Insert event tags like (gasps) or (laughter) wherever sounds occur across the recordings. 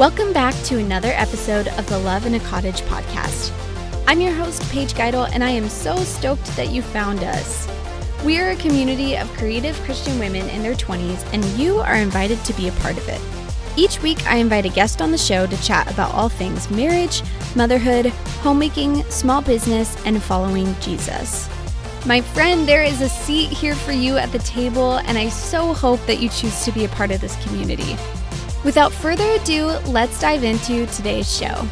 Welcome back to another episode of the Love in a Cottage podcast. I'm your host, Paige Geidel, and I am so stoked that you found us. We are a community of creative Christian women in their 20s, and you are invited to be a part of it. Each week, I invite a guest on the show to chat about all things marriage, motherhood, homemaking, small business, and following Jesus. My friend, there is a seat here for you at the table, and I so hope that you choose to be a part of this community. Without further ado, let's dive into today's show.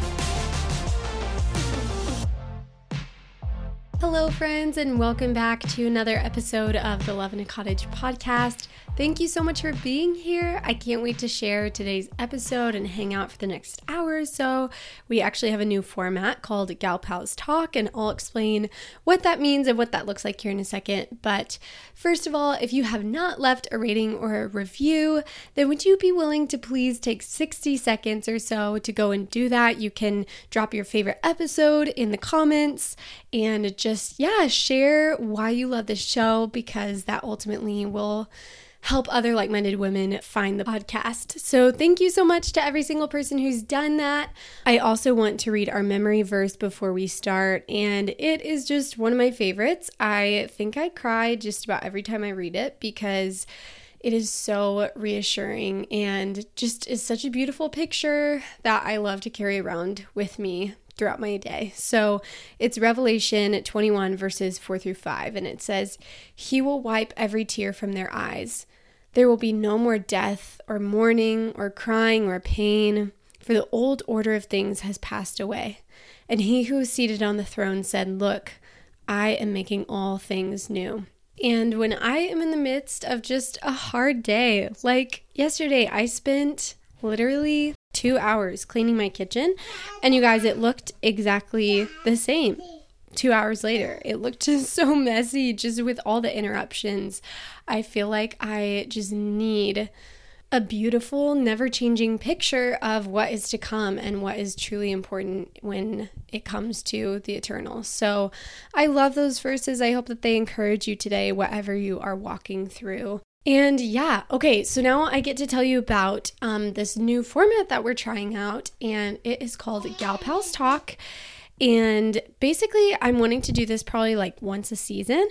Hello, friends, and welcome back to another episode of the Love in a Cottage podcast. Thank you so much for being here. I can't wait to share today's episode and hang out for the next hour or so. We actually have a new format called Gal Pals Talk, and I'll explain what that means and what that looks like here in a second. But first of all, if you have not left a rating or a review, then would you be willing to please take 60 seconds or so to go and do that? You can drop your favorite episode in the comments and just, yeah, share why you love this show because that ultimately will help other like minded women find the podcast. So, thank you so much to every single person who's done that. I also want to read our memory verse before we start, and it is just one of my favorites. I think I cry just about every time I read it because it is so reassuring and just is such a beautiful picture that I love to carry around with me throughout my day. So it's Revelation 21, verses 4 through 5, and it says, He will wipe every tear from their eyes. There will be no more death, or mourning, or crying, or pain, for the old order of things has passed away. And he who is seated on the throne said, Look, I am making all things new. And when I am in the midst of just a hard day, like yesterday, I spent literally two hours cleaning my kitchen, and you guys, it looked exactly the same two hours later. It looked (laughs) just so messy, just with all the interruptions. I feel like I just need a beautiful, never changing picture of what is to come and what is truly important when it comes to the eternal. So I love those verses. I hope that they encourage you today, whatever you are walking through. And yeah, okay, so now I get to tell you about um, this new format that we're trying out, and it is called Gal Pals Talk. And basically, I'm wanting to do this probably like once a season,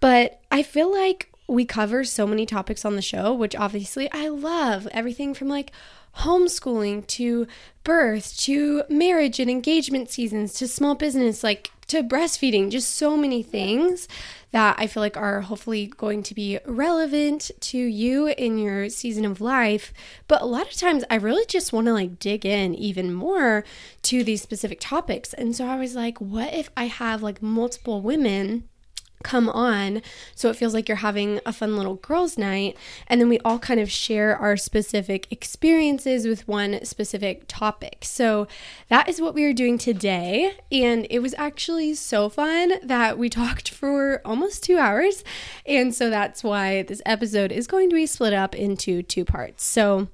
but I feel like we cover so many topics on the show, which obviously I love everything from like homeschooling to birth to marriage and engagement seasons to small business, like to breastfeeding, just so many things that I feel like are hopefully going to be relevant to you in your season of life. But a lot of times I really just want to like dig in even more to these specific topics. And so I was like, what if I have like multiple women? Come on so it feels like you're having a fun little girls' night. And then we all kind of share our specific experiences with one specific topic. So that is what we are doing today. And it was actually so fun that we (laughs) talked for almost two hours. And so that's why this episode is going to be split up into two parts. So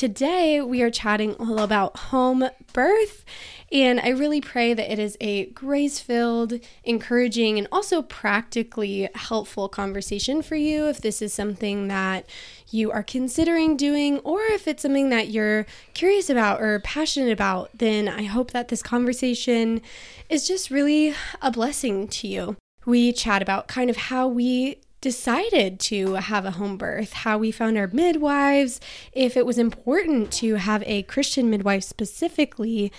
today we are chatting all about home birth and I really pray that it is a grace filled, encouraging, and also practically helpful conversation for you if this is something that you are considering doing, or if it's something that you're curious about or passionate about, then I hope that this conversation is just really a blessing to you. We chat about kind of how we decided to have a home birth, how we found our midwives, if it was important to have a Christian midwife specifically,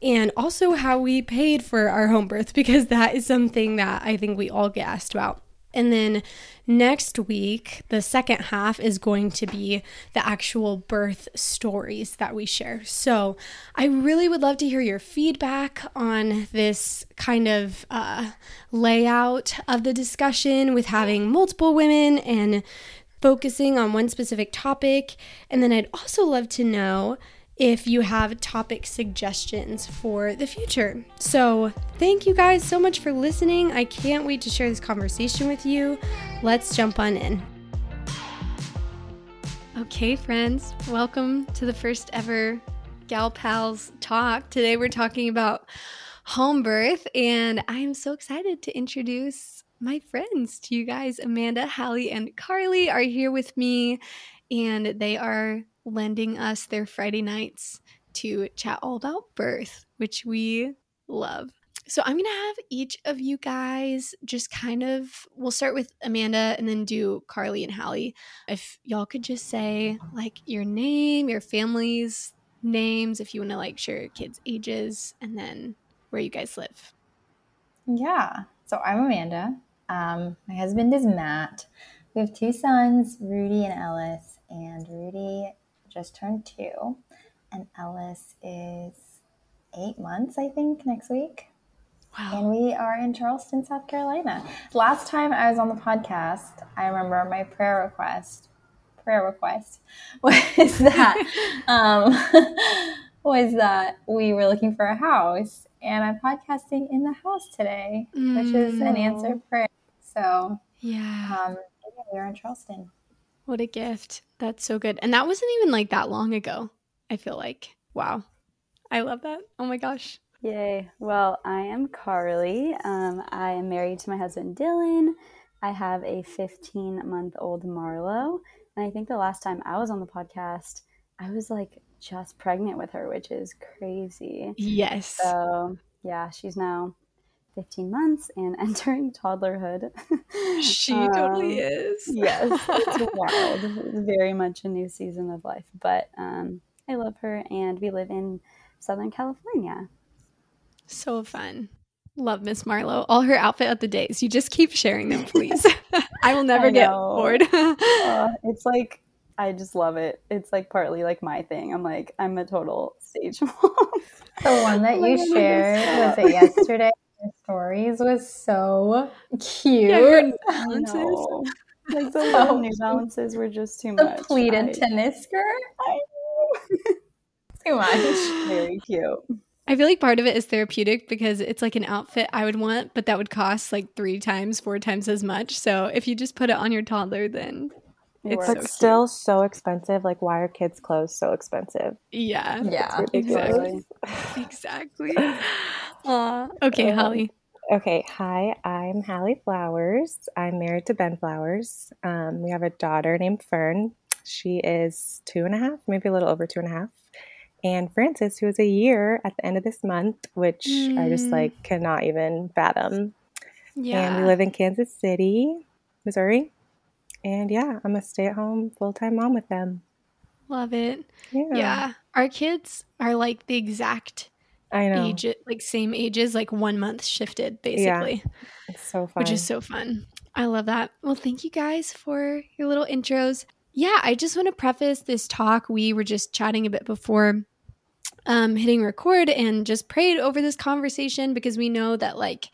and also how we paid for our home birth (laughs) because that is something that I think we all get asked about. And then next week, the second half is going to be the actual birth stories that we share. So I really would love to hear your feedback on this kind of uh, layout of the discussion with having multiple women and focusing on one specific topic. And then I'd also love to know if you have topic suggestions for the future. So, thank you guys so much for listening. I can't wait to share this conversation with you. Let's jump on in. Okay, friends, welcome to the first ever Gal Pals talk. Today we're talking about home birth, and I am so excited to introduce my friends to you guys. Amanda, Hallie, and Carly are here with me, and they are lending us their Friday nights to chat all about birth, which we love. So I'm going to have each of you guys just kind of, we'll start with Amanda and then do Carly and Hallie. If y'all could just say like your name, your family's names, if you want to like share your kids' ages, and then where you guys live. Yeah. So I'm Amanda. Um, my husband is Matt. We have two sons, Rudy and Ellis, and Rudy just turned two, and Ellis is eight months, I think, next week. Wow. And we are in Charleston, South Carolina. Last time I was on the podcast, I remember my prayer request. Prayer request (laughs) was that (laughs) um, (laughs) was that we were looking for a house, and I'm podcasting in the house today, mm. which is an answered mm. prayer. So yeah, um, yeah, we're in Charleston. What a gift! That's so good, and that wasn't even like that long ago. I feel like wow, I love that. Oh my gosh. Yay. Well, I am Carly. Um, I am married to my husband Dylan. I have a 15 month old Marlo. And I think the last time I was on the podcast, I was like just pregnant with her, which is crazy. Yes. So, yeah, she's now 15 months and (laughs) entering toddlerhood. She um, totally is. yes, it's (laughs) wild. It's very much a new season of life, but um, I love her, and we live in Southern California. So fun. Love Miss Marlowe. All her outfit of the days. You just keep sharing them, please. (laughs) I will never I get bored. uh, it's like I just love it. It's like partly like my thing. I'm like I'm a total stage mom. The one that you shared was it yesterday? Stories was so cute. (laughs) Yeah, balances. Like the little New Balances were just too the much. The pleated I, tennis skirt. I (laughs) too much. Very cute. I feel like part of it is therapeutic because it's like an outfit I would want, but that would cost like three times, four times as much. So if you just put it on your toddler, then it's but so still so expensive. Like, why are kids' clothes so expensive? Yeah, yeah, exactly, exactly. (laughs) Aw. Okay, Hallie. Okay, hi, I'm Hallie Flowers. I'm married to Ben Flowers. Um, we have a daughter named Fern. She is two and a half, maybe a little over two and a half and Francis, who is a year at the end of this month, which mm. I just mm. like cannot even fathom. Yeah. And we live in Kansas City, Missouri. And yeah, I'm a stay at home full time mom with them. Love it. Yeah. yeah. Our kids are like the exact I know. age, like same ages, like one month shifted basically. Yeah. It's so fun. Which is so fun. I love that. Well, thank you guys for your little intros yeah, I just want to preface this talk. We were just chatting a bit before um, hitting record and just prayed over this conversation because we know that, like,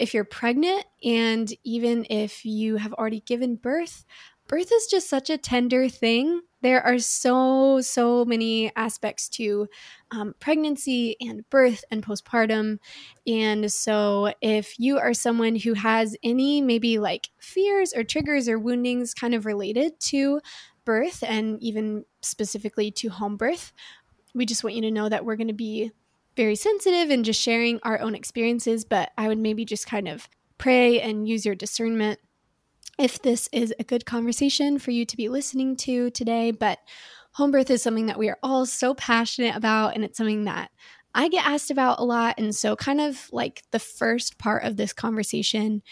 if you're pregnant and even if you have already given birth, birth is just such a tender thing there are so so many aspects to um, pregnancy and birth and postpartum and so if you are someone who has any maybe like fears or triggers or woundings kind of related to birth and even specifically to home birth we just want you to know that we're going to be very sensitive and just sharing our own experiences but i would maybe just kind of pray and use your discernment if this is a good conversation for you to be listening to today. But home birth is something that we are all so passionate about, and it's something that I get asked about a lot. And so, kind of like the first part of this conversation,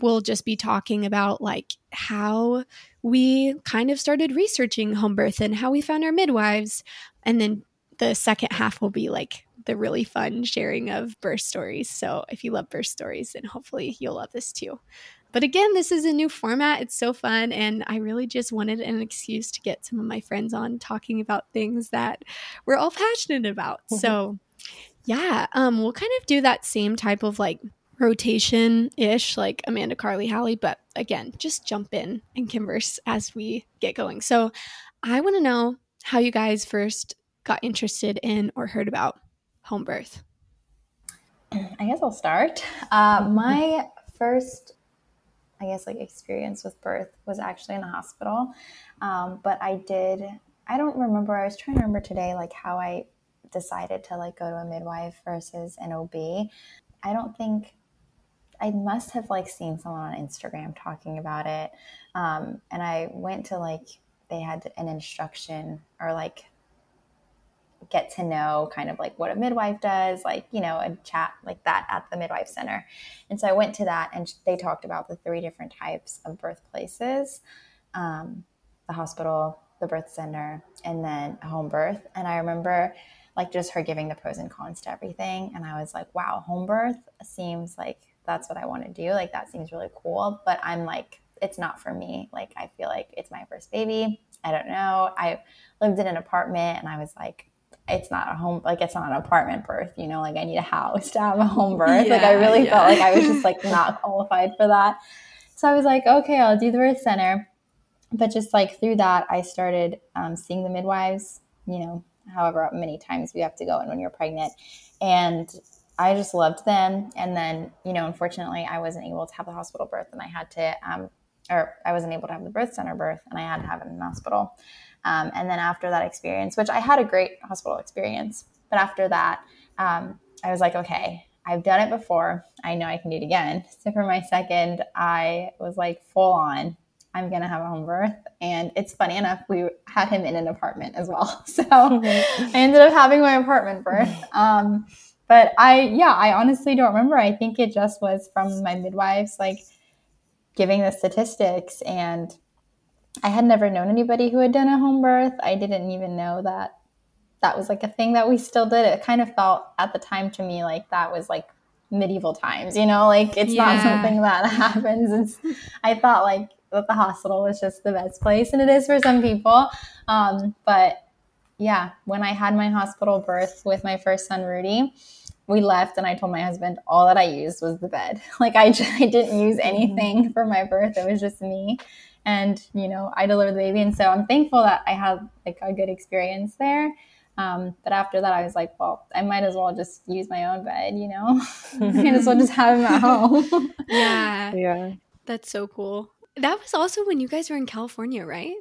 we'll just be talking about like how we kind of started researching home birth and how we found our midwives. And then the second half will be like the really fun sharing of birth stories. So, if you love birth stories, then hopefully you'll love this too. But again, this is a new format. It's so fun. And I really just wanted an excuse to get some of my friends on talking about things that we're all passionate about. Mm-hmm. So, yeah, um, we'll kind of do that same type of like rotation ish, like Amanda, Carly, Hallie. But again, just jump in and converse as we get going. So, I want to know how you guys first got interested in or heard about home birth. I guess I'll start. Uh, my first I guess like experience with birth was actually in the hospital. Um, but I did, I don't remember, I was trying to remember today like how I decided to like go to a midwife versus an OB. I don't think I must have like seen someone on Instagram talking about it. Um, and I went to like, they had an instruction or like get to know kind of like what a midwife does, like, you know, a chat like that at the midwife center. And so I went to that and they talked about the three different types of birthplaces um, the hospital, the birth center, and then home birth. And I remember like just her giving the pros and cons to everything. And I was like, wow, home birth seems like that's what I want to do. Like that seems really cool. But I'm like, it's not for me. Like I feel like it's my first baby. I don't know. I lived in an apartment and I was like, it's not a home like it's not an apartment birth, you know, like I need a house to have a home (laughs) birth. Yeah, like I really yeah. felt like I was just like not (laughs) qualified for that. So I was like, okay, I'll do the birth center. But just like through that, I started um, seeing the midwives, you know, however many times we have to go in when you're pregnant. And I just loved them. And then, you know, unfortunately, I wasn't able to have the hospital birth and I had to, um, or I wasn't able to have the birth center birth and I had to have it in the hospital. Um, and then after that experience, which I had a great hospital experience, but after that, um, I was like, okay, I've done it before. I know I can do it again. (laughs) So for my second, I was like full on. I'm gonna have a home birth, and it's funny enough, we had him in an apartment as well. (laughs) So I ended up having my apartment birth. (laughs) Um, but I, yeah, I honestly don't remember. I think it just was from my midwives, like giving the statistics and I had never known anybody who had done a home birth. I didn't even know that that was like a thing that we still did. It kind of felt at the time to me like that was like medieval times, you know, like it's yeah. not something that (laughs) happens. And I thought like that the hospital was just the best place, and it is for some people. Um, but yeah, when I had my hospital birth with my first son, Rudy, we left and I told my husband all that I used was the bed. (laughs) Like I, just, I didn't use mm-hmm. anything for my birth. It was just me and you know i delivered the baby. And so i'm thankful that i had like a good experience there. Um, but after that i was like well i might as well just use my own bed you know? (laughs) Might as well just have him at (laughs) home. Yeah. Yeah. That's so cool. That was also when you guys were in california right?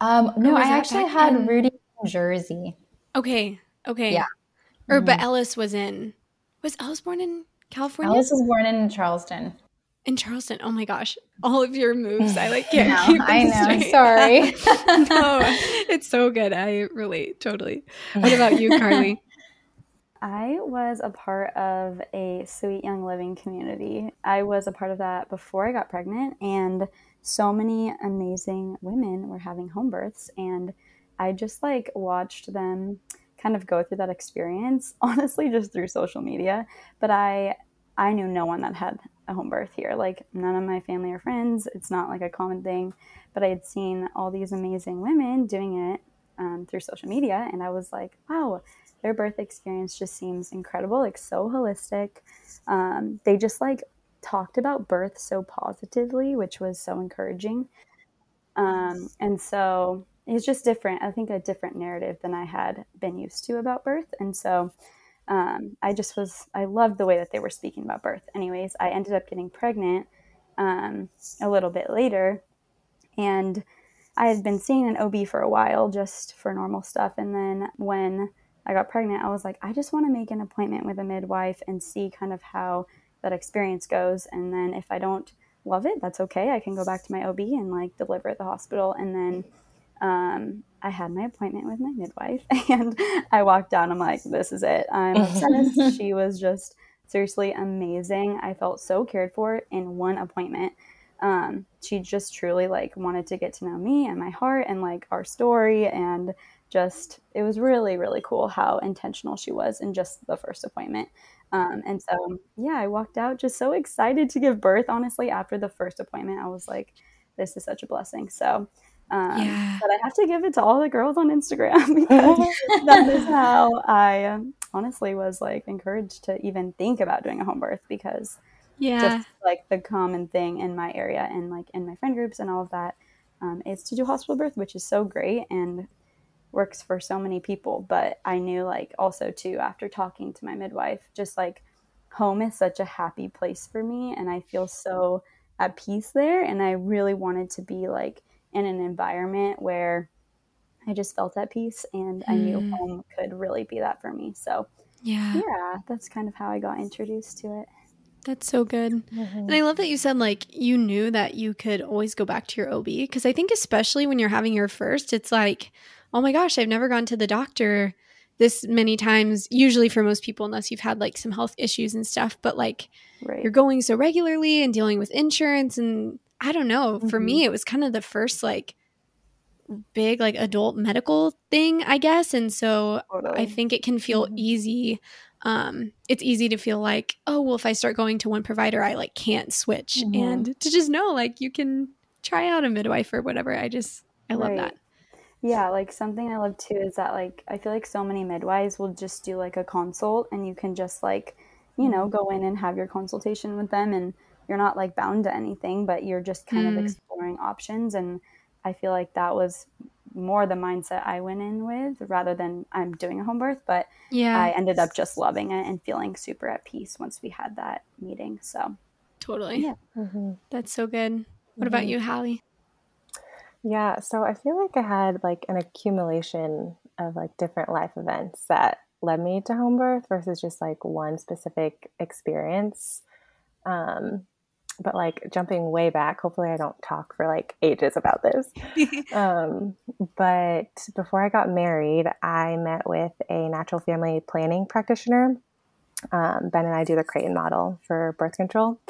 Um no i actually had in... rudy in jersey. Okay okay. Yeah. Or mm-hmm. but ellis was in was ellis born in california? Ellis was born in charleston in Charleston. Oh my gosh, all of your moves. I like can't (laughs) no, keep I know. Straight. Sorry. (laughs) no, it's so good. I relate totally. What about you, Carly? (laughs) I was a part of a sweet young living community. I was a part of that before I got pregnant, and so many amazing women were having home births, and I just like watched them kind of go through that experience honestly just through social media but i i knew no one that had a home birth here. Like none of my family or friends. It's not like a common thing. But I had seen all these amazing women doing it um, through social media, and I was like, wow, their birth experience just seems incredible. Like so holistic. Um, they just like talked about birth so positively, which was so encouraging. Um, and so it's just different. I think a different narrative than I had been used to about birth. And so um, I just was, I loved the way that they were speaking about birth. Anyways, I ended up getting pregnant um, a little bit later. And I had been seeing an OB for a while just for normal stuff. And then when I got pregnant, I was like, I just want to make an appointment with a midwife and see kind of how that experience goes. And then if I don't love it, that's okay. I can go back to my OB and like deliver at the hospital. And then um, I had my appointment with my midwife (laughs) and I walked down. I'm like, this is it. I'm (laughs) obsessed. she was just seriously amazing. I felt so cared for in one appointment. Um, she just truly like wanted to get to know me and my heart and like our story and just it was really really cool how intentional she was in just the first appointment um, and so yeah i walked out just so excited to give birth honestly after the first appointment i was like this is such a blessing so um, yeah. But I have to give it to all the girls on Instagram (laughs) (laughs) because that is how I um, honestly was like encouraged to even think about doing a home birth because yeah, just like the common thing in my area and like in my friend groups and all of that um, is to do hospital birth, which is so great and works for so many people. But I knew like also too after talking to my midwife, just like home is such a happy place for me and I feel so at peace there and I really wanted to be like in an environment where I just felt at peace and. I knew hmm. home could really be that for me. So, yeah. Yeah, that's kind of how I got introduced to it. That's so good. Mm-hmm. And I love that you said like you knew that you could always go back to your OB because I think especially when you're having your first, it's like, oh my gosh, I've never gone to the doctor this many times usually for most people unless you've had like some health issues and stuff but like right. you're going so regularly and dealing with insurance and i don't know mm-hmm. for me it was kind of the first like big like adult medical thing i guess and so totally. i think it can feel mm-hmm. easy um it's easy to feel like oh well if i start going to one provider i like can't switch mm-hmm. and to just know like you can try out a midwife or whatever i just i love right. that yeah, like something I love too is that like I feel like so many midwives will just do like a consult and you can just like, you know, mm-hmm. go in and have your consultation with them and you're not like bound to anything, but you're just kind mm. of exploring options and I feel like that was more the mindset I went in with rather than I'm doing a home birth, but yeah. I ended up just loving it and feeling super at peace once we had that meeting. So totally. Yeah. Mm-hmm. That's so good. What mm-hmm. about you, Hallie? Yeah, so I feel like I had like an accumulation of like different life events that led me to home birth versus just like one specific experience. Um, but like jumping way back, hopefully I don't talk for like ages about this. (laughs) um, but before I got married, I met with a natural family planning practitioner. Um, ben and I do the Creighton model for birth control.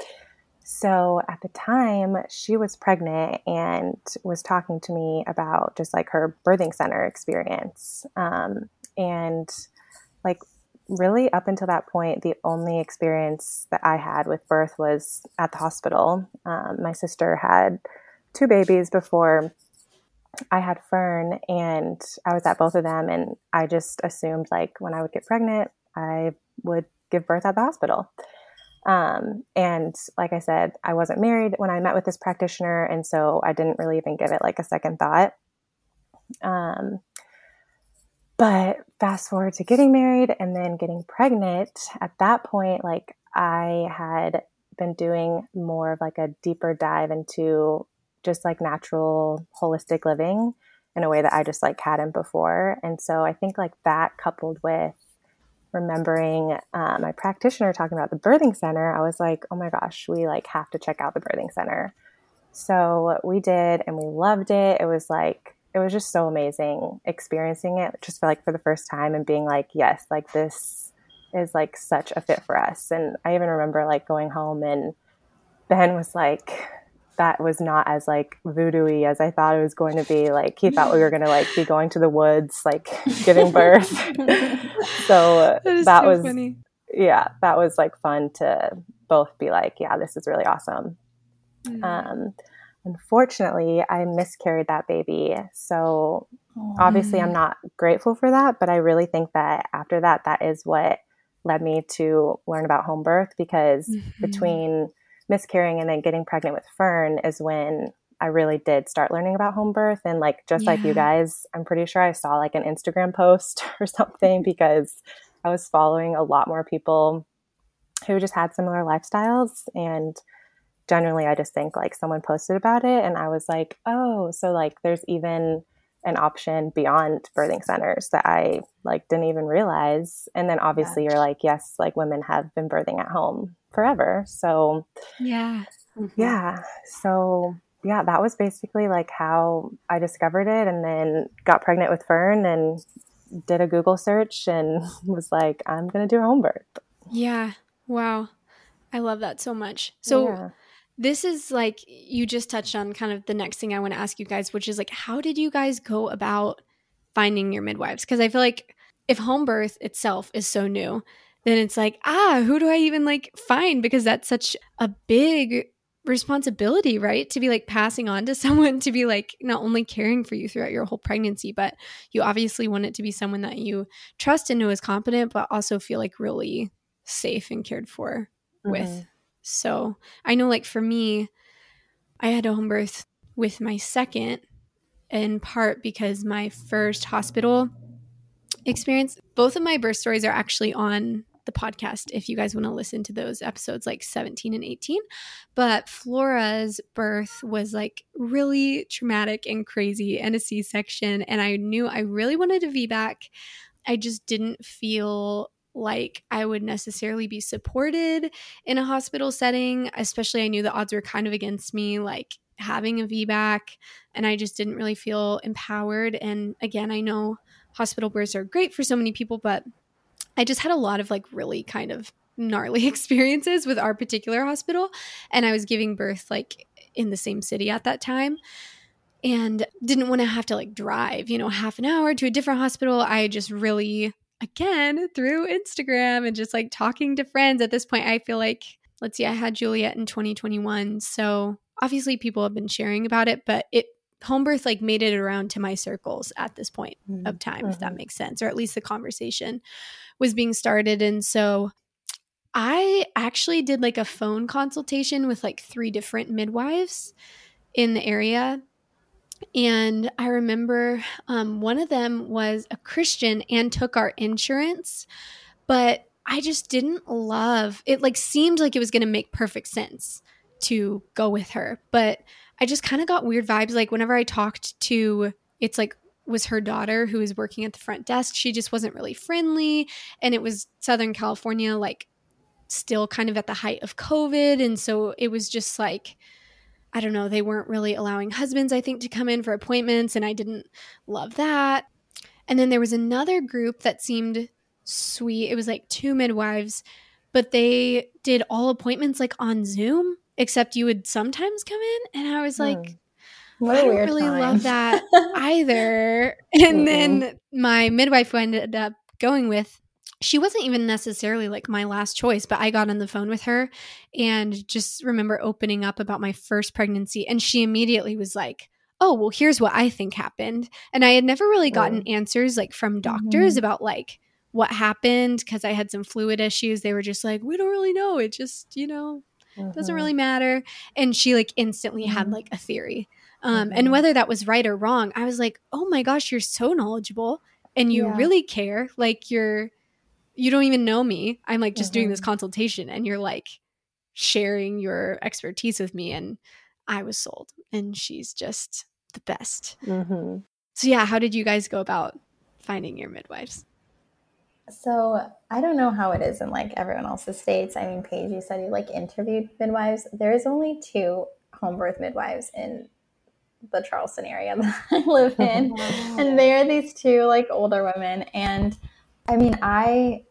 So at the time, she was pregnant and was talking to me about just like her birthing center experience. Um, and like, really, up until that point, the only experience that I had with birth was at the hospital. Um, my sister had two babies before I had Fern, and I was at both of them. And I just assumed, like, when I would get pregnant, I would give birth at the hospital. Um, and like I said, I wasn't married when I met with this practitioner, and so I didn't really even give it like a second thought. Um, but fast forward to getting married and then getting pregnant, at that point, like I had been doing more of like a deeper dive into just like natural holistic living in a way that I just like hadn't before. And so I think like that coupled with remembering uh, my practitioner talking about the birthing center, I was like, oh my gosh, we like have to check out the birthing center. So we did, and we loved it. It was like it was just so amazing experiencing it just for like for the first time and being like, yes, like this is like such a fit for us. And I even remember like going home and Ben was like, that was not as like voodoo as I thought it was going to be. Like he thought we were going to like be going to the woods, like (laughs) giving birth. (laughs) so that, that so was, funny. yeah, that was like fun to both be like, yeah, this is really awesome. Mm. Um, unfortunately, I miscarried that baby. So obviously, I'm not grateful for that, but I really think that after that, that is what led me to learn about home birth because mm-hmm. between miscarrying and then getting pregnant with Fern is when I really did start learning about home birth. And like, just yeah. like you guys, I'm pretty sure I saw like an Instagram post (laughs) or something because I was following a lot more people who just had similar lifestyles. And generally, I just think like someone posted about it. And I was like, oh, so like there's even an option beyond birthing centers that I like didn't even realize. And then obviously yeah. you're like, yes, like women have been birthing at home forever. So yeah. Mm-hmm. Yeah. So yeah, that was basically like how I discovered it and then got pregnant with Fern and did a Google search and (laughs) was like, I'm going to do a home birth. Yeah. Wow. I love that so much. So yeah. This is like you just touched on kind of the next thing I want to ask you guys, which is like, how did you guys go about finding your midwives? Because I feel like if home birth itself is so new, then it's like, ah, who do I even like find? Because that's such a big responsibility, right? To be like passing on to (laughs) someone to be like not only caring for you throughout your whole pregnancy, but you obviously want it to be someone that you trust and know is competent, but also feel like really safe and cared for mm-hmm. with. So I know, like for me, I had a home birth with my second in part because my first hospital experience, both of my birth stories are actually on the podcast if you guys want to listen to those episodes like 17 and 18. But Flora's birth was like really traumatic and crazy and a C section. And I knew I really wanted a VBAC. I just didn't feel like I would necessarily be supported in a hospital setting, especially I knew the odds were kind of against me. Like having a VBAC and I just didn't really feel empowered. And again, I know hospital births are great for so many people, but I just had a lot of like really kind of gnarly (laughs) experiences with our particular hospital. And I was giving birth like in the same city at that time and didn't want to have to like drive, you know, half an hour to a different hospital. I just really, again, through Instagram and just like talking to friends at this point, I feel like, let's see, I had Juliet in 2021. So obviously people have been sharing about it, but it, home birth like made it around to my circles at this point mm-hmm. of time, mm-hmm. if that mm-hmm. makes sense, or at least the conversation was being started. And so I actually did like a phone consultation with like three different midwives in the area. And I remember um, one of them was a Christian and took our insurance, but I just didn't love it. Like, seemed like it was going to make perfect sense to go with her, but I just kind of got weird vibes. Like, whenever I talked to, it's like was her daughter who was working at the front desk. She just wasn't really friendly. And it was Southern California, like still kind of at the height of COVID. And so it was just like, I don't know, they weren't really allowing husbands, I think, to come in for appointments. And I didn't love that. And then there was another group that seemed sweet. It was like two midwives, but they did all appointments like on Zoom, except you would sometimes come in. And I was like, mm. What I don't really time. love that (laughs) either. And then my midwife ended up going with, she wasn't even necessarily like my last choice, but I got on the phone with her and just remember opening up about my first pregnancy. And she immediately was like, Oh, well, here's what I think happened. And I had never really gotten oh. answers like from doctors mm-hmm. about like what happened because I had some fluid issues. They were just like, We don't really know. It just, you know, mm-hmm. doesn't really matter. And she like instantly mm-hmm. had like a theory. Um, mm-hmm. And whether that was right or wrong, I was like, oh my gosh, you're so knowledgeable and you yeah. really care. Like you're, you don't even know me. I'm like just mm-hmm. doing this mm-hmm. consultation and you're like sharing your expertise with me. And I was sold. And she's just the best. Mm-hmm. So, yeah, how did you guys go about finding your midwives? So I don't know how it is in like everyone else's states. I mean, Paige, you said you like interviewed midwives. There's only two home birth midwives in the Charleston area (laughs) that I live in. (laughs) and they are these two like older women. And I mean, I,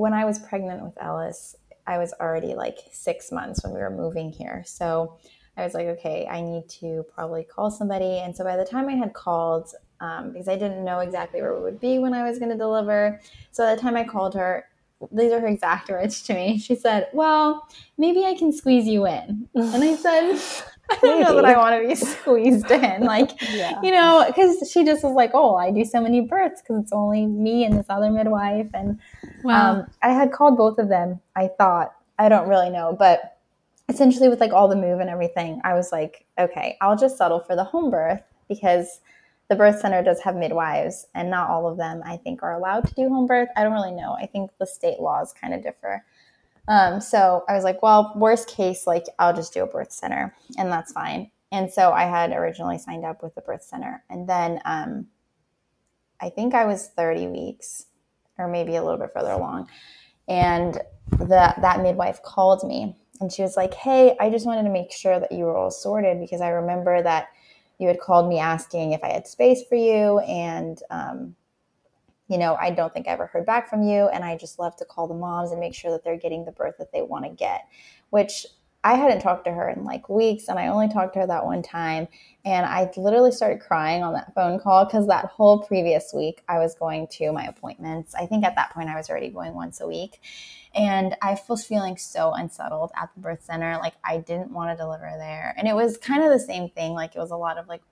when I was pregnant with Ellis, I was already like six months when we were moving here. So I was like, okay, I need to probably call somebody. And so by the time I had called, um, because I didn't know exactly where we would be when I was going to deliver, so by the time I called her, these are her exact words to me. She said, Well, maybe I can squeeze you in. And I said, I don't know that I want to be squeezed in. Like, yeah. you know, because she just was like, oh, I do so many births because it's only me and this other midwife. And wow. um, I had called both of them, I thought. I don't really know. But essentially, with like all the move and everything, I was like, okay, I'll just settle for the home birth because the birth center does have midwives and not all of them, I think, are allowed to do home birth. I don't really know. I think the state laws kind of differ. Um, so I was like, well, worst case, like I'll just do a birth center and that's fine. And so I had originally signed up with the birth center. And then um, I think I was 30 weeks or maybe a little bit further along. And the, that midwife called me and she was like, hey, I just wanted to make sure that you were all sorted because I remember that you had called me asking if I had space for you. And um, you know, I don't think I ever heard back from you. And I just love to call the moms and make sure that they're getting the birth that they want to get, which I hadn't talked to her in like weeks. And I only talked to her that one time. And I literally started crying on that phone call because that whole previous week I was going to my appointments. I think at that point I was already going once a week. And I was feeling so unsettled at the birth center. Like I didn't want to deliver there. And it was kind of the same thing. Like it was a lot of like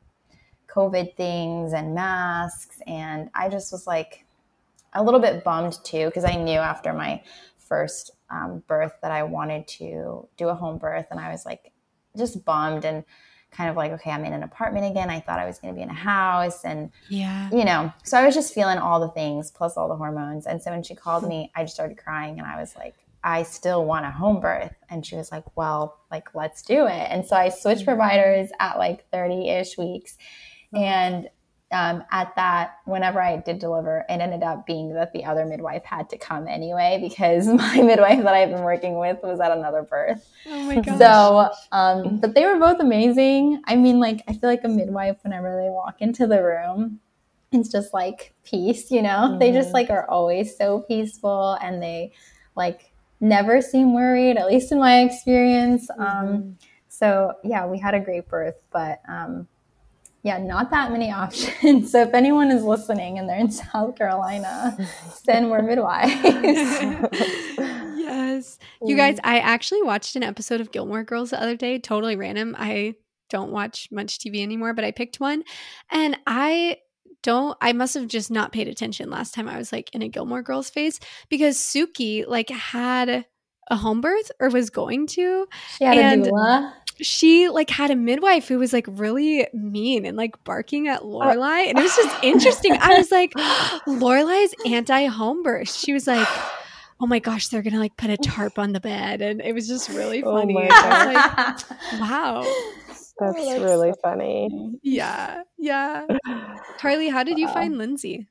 COVID things and masks. And I just was like, a little bit bummed too because I knew after my first um, birth that I wanted to do a home birth, and I was like just bummed and kind of like, okay, I'm in an apartment again. I thought I was going to be in a house, and yeah, you know, so I was just feeling all the things plus all the hormones. And so when she called me, I just started crying, and I was like. I still want a home birth. And she was like, well, like, let's do it. And so I switched providers at like 30 ish weeks. And um, at that, whenever I did deliver, it ended up being that the other midwife had to come anyway because (laughs) my midwife that I've been working with was at another birth. Oh my gosh. So, um, but they were both amazing. I mean, like, I feel like a midwife, whenever they walk into the room, it's just like peace, you know? Mm-hmm. They just like are always so peaceful and they like never seem worried, at least in my experience. Um, mm-hmm. Um, so, yeah, we had a great birth, but um, yeah, not that many (laughs) options. So if anyone is listening and they're in (laughs) South Carolina, send more midwives. (laughs) yes. You mm. guys, I actually watched an episode of Gilmore Girls the other day, totally random. I don't watch much TV anymore, but I picked one and I don't I must have just not paid attention last time I was like in a Gilmore Girls phase because Sookie like had a home birth or was going to. She had and, a doula she like had a midwife who was like really mean and like barking at Lorelai, and it was just (laughs) interesting. I was like, (gasps) Lorelai's anti home birth. She was like, oh my gosh, they're gonna like put a tarp on the bed, and it was just really oh funny. Oh like, wow. (laughs) That's oh, really so funny. funny. Yeah, yeah. Carly, how did you find Lindsay?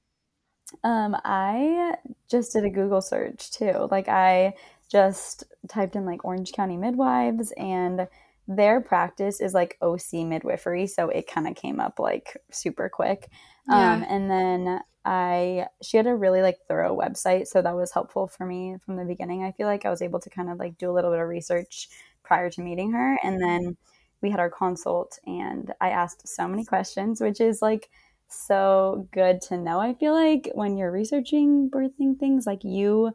Um, I just did a Google search too. Like I just typed in like Orange County midwives and their practice is like OC midwifery, so it kind of came up like super quick. Yeah. Um, and then I she had a really like thorough website, so that was helpful for me from the beginning. I feel like I was able to kind of like do a little bit of research prior to meeting her, and then we had our consult, and I asked so many questions, which is like so good to know. I feel like when you're researching birthing things, like you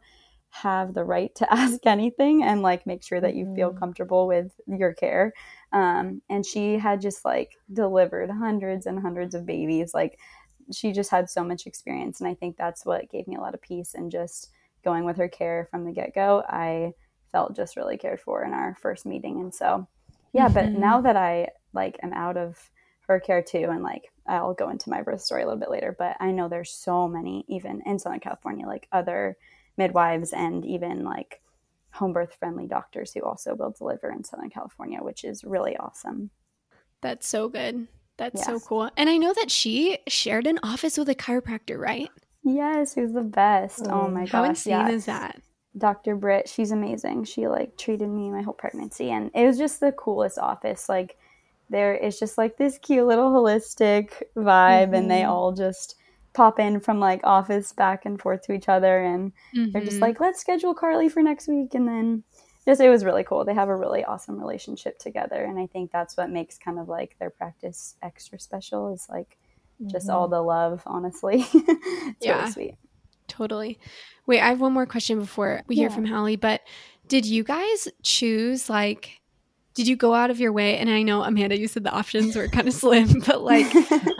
have the right to (laughs) ask anything and like make sure that you feel mm-hmm. comfortable with your care. Um, and she had just like delivered hundreds and hundreds of babies. Like she just had so much experience. And I think that's what gave me a lot of peace and just going with her care from the get go. I felt just really cared for in our first meeting. And so, yeah, mm-hmm. but now that I like am out of her care too, and like I'll go into my birth story a little bit later, but I know there's so many, even in Southern California, like other midwives and even like home birth friendly doctors who also will deliver in Southern California, which is really awesome. That's so good. That's yes. so cool. And I know that she shared an office with a chiropractor, right? Yes, who's the best. Oh, oh my gosh. How insane yeah. is that? Dr. Britt, she's amazing. She like treated me my whole pregnancy and it was just the coolest office. Like there is just like this cute little holistic vibe mm-hmm. and they mm-hmm. all just pop in from like office back and forth to each other and mm-hmm. they're just mm-hmm. like let's schedule carly for next week and then just it was really cool they have a really awesome relationship together and i think that's what makes kind of like their practice extra special is like mm-hmm. just all mm-hmm. the love honestly (laughs) it's yeah really sweet totally wait i have one more question before we yeah. hear from hallie but did you guys choose like did you go out of your way and i know amanda you said the options were kind of slim (laughs) but like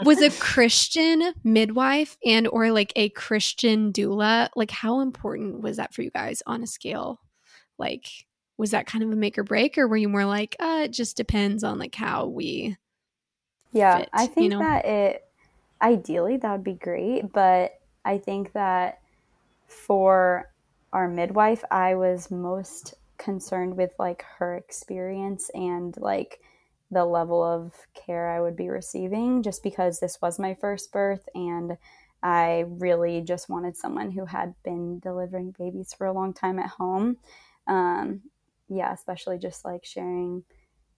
was a christian midwife and or like a christian doula like how important was that for you guys on a scale like was that kind of a make or break or were you more like uh it just depends on like how we yeah fit, i think you know? that it ideally that would be great but i think that for our midwife i was most concerned with like her experience and like the level of care I would be receiving just because this was my first birth and I really just wanted someone who had been delivering babies for a long time at home. Um, yeah, especially just like sharing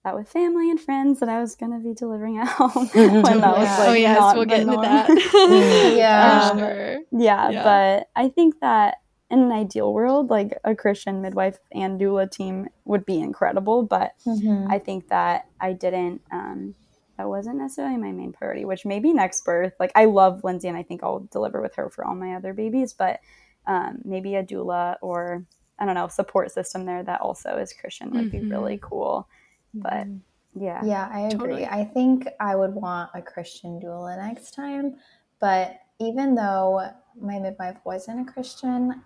that with family and friends that I was going to be delivering at home (laughs) when (laughs) that yeah. was like, oh yes, we'll get into that. (laughs) yeah, um, sure. yeah, yeah, but I think that in an ideal world, like a Christian midwife and doula team would be incredible. But mm-hmm. I think that I didn't, um, that wasn't necessarily my main priority, which maybe next birth. Like, I love Lindsay and I think I'll deliver with her for all my other babies, but um, maybe a doula or I don't know, support system there that also is Christian would mm-hmm. be really cool. But mm-hmm. yeah. Yeah, I agree. Totally. I think I would want a Christian doula next time. But even though my midwife wasn't a Christian,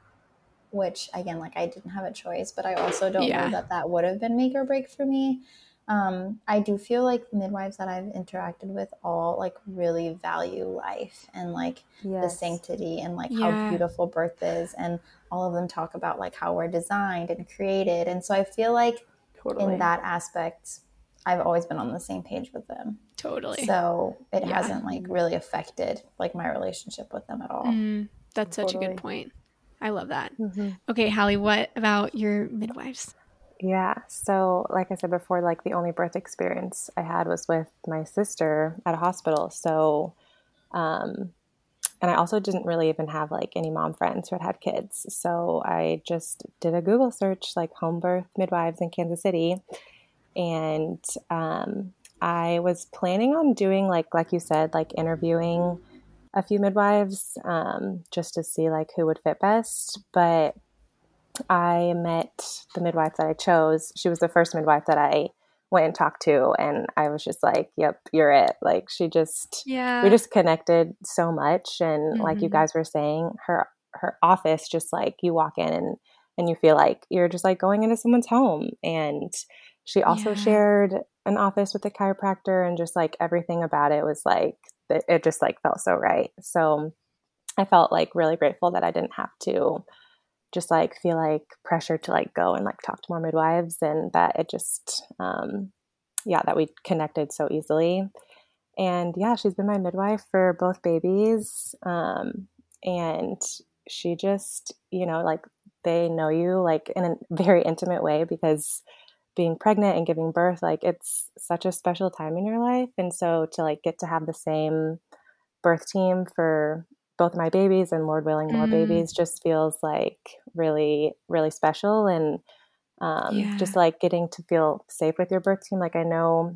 which again, like I didn't have a choice, but I also don't yeah. know that that would have been make or break for me. Um, I do feel like midwives that I've interacted with all like really value life and like yes. the sanctity and like yeah. how beautiful birth is. And all of them talk about like how we're designed and created. And so I feel like totally. in that aspect, I've always been on the same page with them. Totally. So it Yeah. hasn't like really affected like my relationship with them at all. Mm, that's such a good point. I love that. Mhm. Okay, Hallie, what about your midwives? Yeah. So, like I said before, like the only birth experience I had was with my sister at a hospital. So, um, and I also didn't really even have like any mom friends who had had kids. So I just did a Google search, like home birth midwives in Kansas City, and um, I was planning on doing like, like you said, like interviewing a few midwives um, just to see like who would fit best, but I met the midwife that I chose. She was the first midwife that I went and talked to, and I was just like, "Yep, you're it." Like she just, Yeah. we just connected so much, and like you Mhm. guys were saying, her her office just like you walk in and and you feel like you're just like going into someone's home. And she also Yeah. shared an office with a chiropractor, and just like everything about it was like it it just like felt so right. So I felt like really grateful that I didn't have to just like feel like pressure to like go and like talk to more midwives and that it just um yeah that we connected so easily and yeah she's been my midwife for both babies um and she just you know like they know you like in a very intimate way because being pregnant and giving birth like it's such a special time in your life and so to like get to have the same birth team for both my babies and lord willing more Mm. babies just feels like really really special and um, Yeah. just like getting to feel safe with your birth team like i know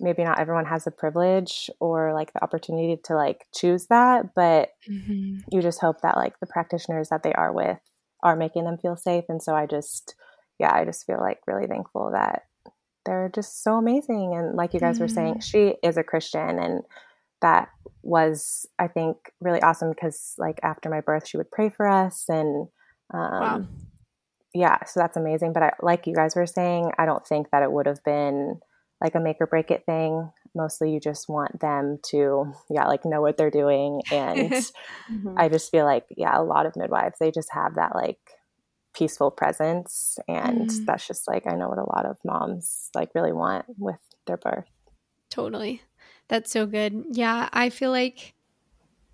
maybe not everyone has the privilege or like the opportunity to like choose that but Mhm. you just hope that like the practitioners that they are with are making them feel safe and so i just yeah i just feel like really thankful that they're just so amazing and like you guys were saying she is a christian and that was i think really awesome because like after my birth she would pray for us and um Wow. yeah so that's amazing but I, like you guys were saying i don't think that it would have been like a make or break it thing mostly you just want them to yeah like know what they're doing and (laughs) Mhm. I just feel like, yeah, a lot of midwives, they just have that like peaceful presence. And Mm. that's just like, I know what a lot of moms like really want with their birth. Totally. That's so good. Yeah, I feel like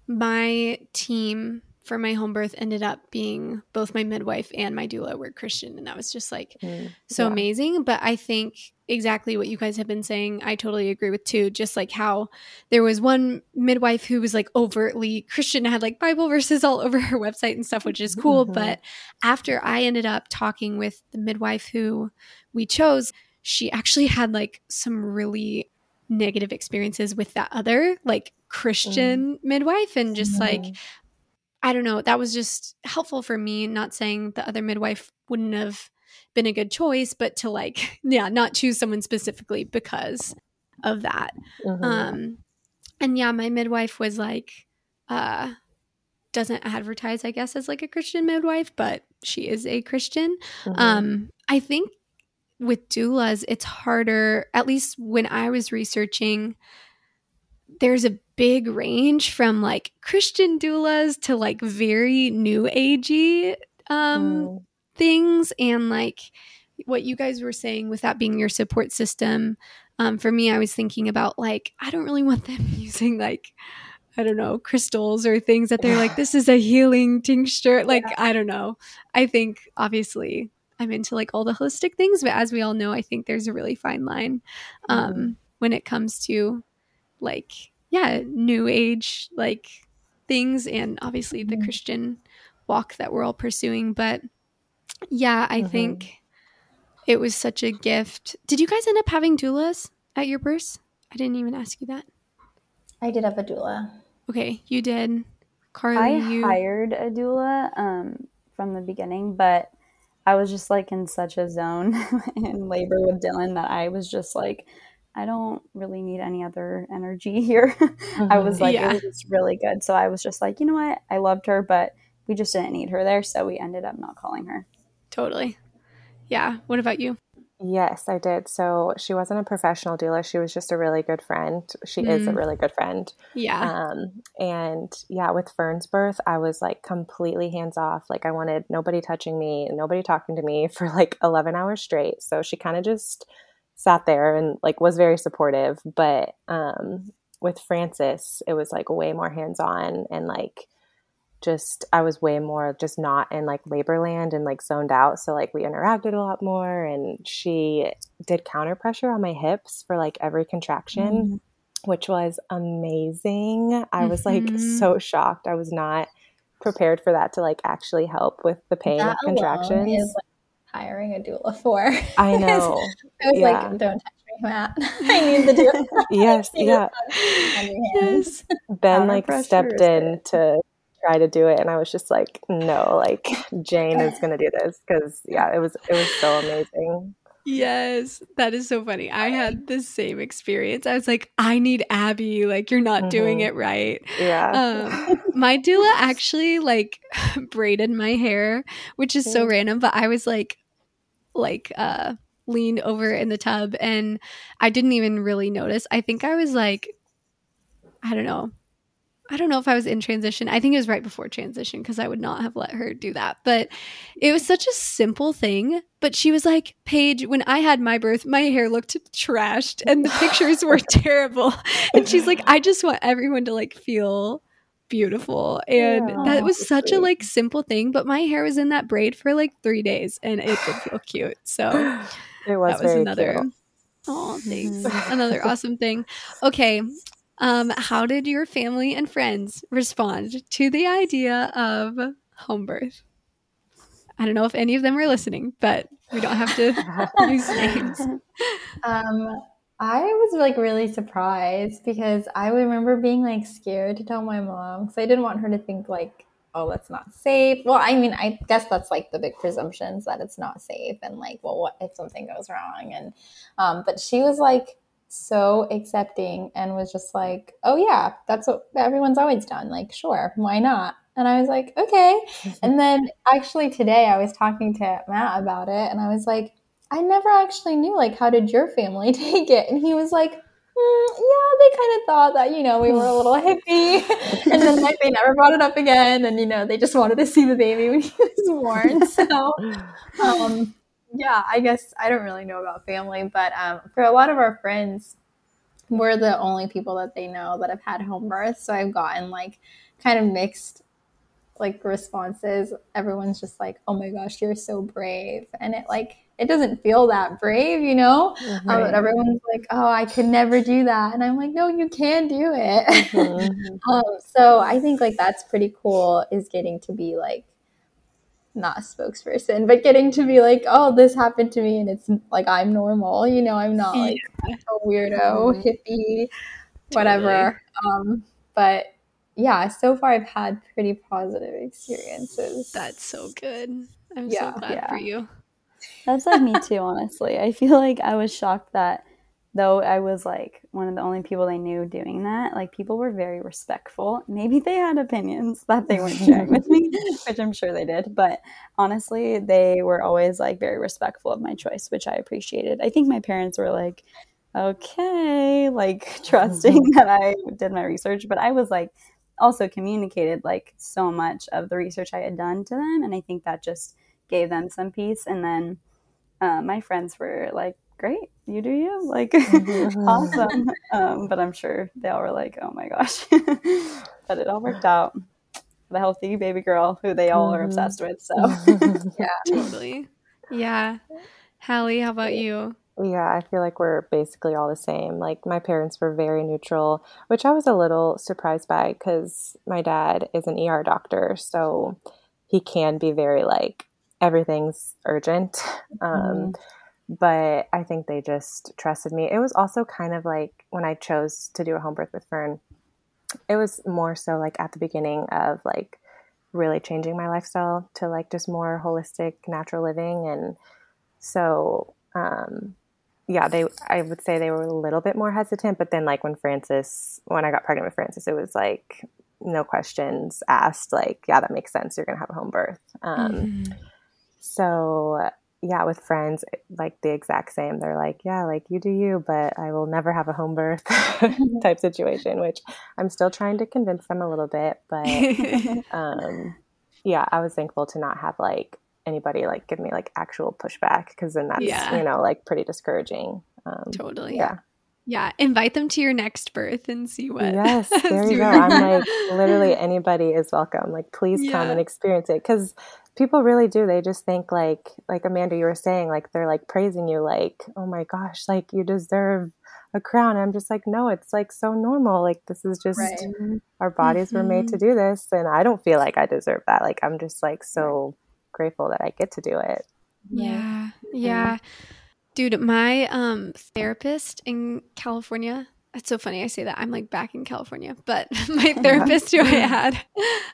my team for my home birth ended up being both my midwife and my doula were Christian. And that was just like Mm, so yeah. amazing. But I think exactly what you guys have been saying, I totally agree with too. Just like how there was one midwife who was like overtly Christian, had like Bible verses all (laughs) over her website and stuff, which is cool. Mhm. But after I ended up talking with the midwife who we chose, she actually had like some really negative experiences with that other like Christian midwife and just like Mhm. I don't know, that was just helpful for me. Not saying the other midwife wouldn't have been a good choice, but to like, (laughs) yeah, not choose someone specifically because of that. Mhm. Um, and yeah, my midwife was like, uh, doesn't advertise, I guess, as like a Christian midwife, but she is a Christian. Mhm. Um, I think with doulas, it's harder, at least when I was researching, there's a big range from like Christian doulas to like very new agey um Mm, things and like what you guys were saying with that being your support system. Um, for me, I was thinking about like, I don't really want them (laughs) using like, I don't know, crystals or things that they're like, this is a healing tincture. Like, I don't know. I think obviously I'm into like all the holistic things, but as we all know, I think there's a really fine line um, Mhm. when it comes to like, yeah, new age like things and obviously the Mhm. Christian walk that we're all pursuing. But yeah, I Mhm. think it was such a gift. Did you guys end up having doulas at your births? I didn't even ask you that. I did have a doula. Okay, you did. Carly, I you hired a doula um, from the beginning, but I was just like in such a zone (laughs) in labor with Dylan that I was just like, I don't really need any other energy (laughs) here. I was like, Yeah. it was just really good. So I was just like, you know what? I loved her, but we just didn't need her there. So we ended up not calling her. totally. Yeah. What about you? Yes, I did. So she wasn't a professional doula. She was just a really good friend. She is a Mm. really good friend. Yeah. Um, and yeah, with Fern's birth, I was like completely hands off. Like I wanted nobody touching me, nobody talking to me (laughs) for like 11 hours straight. So she kind of just sat there and like was very supportive. But um, with Francis, it was like way more hands on and like just I was way more just not in like labor land and like zoned out. So like we interacted a lot more and she did counter pressure on my hips for like every contraction, mm-hmm. which was amazing. I was like mm-hmm. so shocked. I was not prepared for that to like actually help with the pain that of contractions. Is, like, hiring a doula for. I (laughs) know. I was yeah. like, don't touch me, Matt. (laughs) I need the doula. (laughs) yes, yeah. Yes. Ben like stepped in to try to do it and I was just like, no, like Jane is gonna do this because yeah, it was it was so amazing. Yes, that is so funny. I had the same experience. I was like, I need Abby. Like, you're not mm-hmm. doing it right. Yeah. Um, my doula actually like braided my hair, which is so random. But I was like, like, uh, leaned over in the tub, and I didn't even really notice. I think I was like, I don't know, I don't know if I was in transition. I think it was right before transition because I would not have let her do that. But it was such a simple thing. But she was like, Paige, when I had my birth, my hair looked trashed and the pictures were (laughs) terrible. And she's like, I just want everyone to like feel beautiful. And yeah, that was such a like simple thing. But my hair was in that braid for like three days and it did feel cute. So (gasps) it was, that was another. Cute. Oh, thanks. Mm-hmm. (laughs) Another awesome thing. Okay, um, how did your family and friends respond to the idea of home birth? I don't know if any of them are listening, but we don't have to (laughs) use names. (laughs) Um, I was like really surprised because I remember being like scared to tell my mom because I didn't want her to think like, oh, that's not safe. Well, I mean, I guess that's like the big presumptions that it's not safe and like, well, what if something goes wrong? And, um, but she was like, so accepting and was just like, oh, yeah, that's what everyone's always done. Like, sure, why not? And I was like, okay. (laughs) and then actually today I was talking to Matt about it and I was like, I never actually knew, like, how did your family (laughs) take it? And he was like, mm, yeah, they kind of thought that, you know, we were a little (laughs) hippie. and then like they never brought it up again. And, you know, they just wanted to (laughs) see the baby when he was born. So, um, yeah, I guess I don't really know about family, but um, for a lot of our friends, we're the only people that they know that have had home birth. So I've gotten like kind of mixed like responses. Everyone's just like, "Oh my gosh, you're so brave," and it like it doesn't feel that brave, you know. Mm-hmm. Um, but everyone's like, "Oh, I could never do that," and I'm like, "No, you can do it." Mm-hmm. (laughs) um, so I think like that's pretty cool. Is getting to be like not a spokesperson, but getting to be like, oh, this happened to me and it's like I'm normal, you know, I'm not like yeah. a weirdo, mm-hmm. hippie, whatever. Totally. Um, but yeah, so far I've had pretty positive experiences. That's so good. I'm yeah. so glad yeah. for you. That's like me too, honestly. I feel like I was shocked that though I was like one of the only people they knew doing that, like people were very respectful. Maybe they had opinions that they weren't sharing with me, (laughs) which I'm sure they did. But honestly, they were always like very respectful of my choice, which I appreciated. I think my parents were like, okay, like (laughs) trusting mm-hmm. that I did my research. But I was like, also communicated like so much of the research I had done to them. And I think that just gave them some peace. And then uh, my friends were like, great you do you like mm-hmm. (laughs) awesome. Um, but i'm sure they all were like oh my gosh. (laughs) But it all worked out. The healthy baby girl who they all mm-hmm. are obsessed with so. (laughs) Yeah totally. Yeah. Hallie how about you? Yeah i feel like we're basically all the same. Like my parents were very neutral which i was a little surprised by because my dad is an er doctor so he can be very like everything's urgent. Um, mm-hmm. but I think they just trusted me. It was also kind of like when I chose to do a home birth with Fern, it was more so like at the beginning of like really changing my lifestyle to like just more holistic natural living. And so um yeah they i would say they were a little bit more hesitant but then like when francis when i got pregnant with francis it was like no questions asked like yeah that makes sense. You're gonna have a home birth. Um mm-hmm. So yeah, with friends, like the exact same. They're like, yeah, like you do you, but I will never have a home birth (laughs) type situation, which I'm still trying to convince them a little bit. But (laughs) um, yeah, I was thankful to not have like anybody like give me like actual pushback because then that's, yeah. you know, like pretty discouraging. Um, totally. Yeah. Yeah. Invite them to your next birth and see what. Yes, (laughs) there you go. I'm like, literally anybody is welcome. Like, please come and experience it because people really do. They just think like, like Amanda, you were saying, like they're like praising you, like, oh my gosh, like you deserve a crown. I'm just like, no, it's like so normal. Like this is just Right. our bodies were made to do this, and I don't feel like I deserve that. Like I'm just like so grateful that I get to do it. Yeah. Yeah. Dude, my um therapist in California, it's so funny I say that. I'm like back in California, but (laughs) my therapist who I had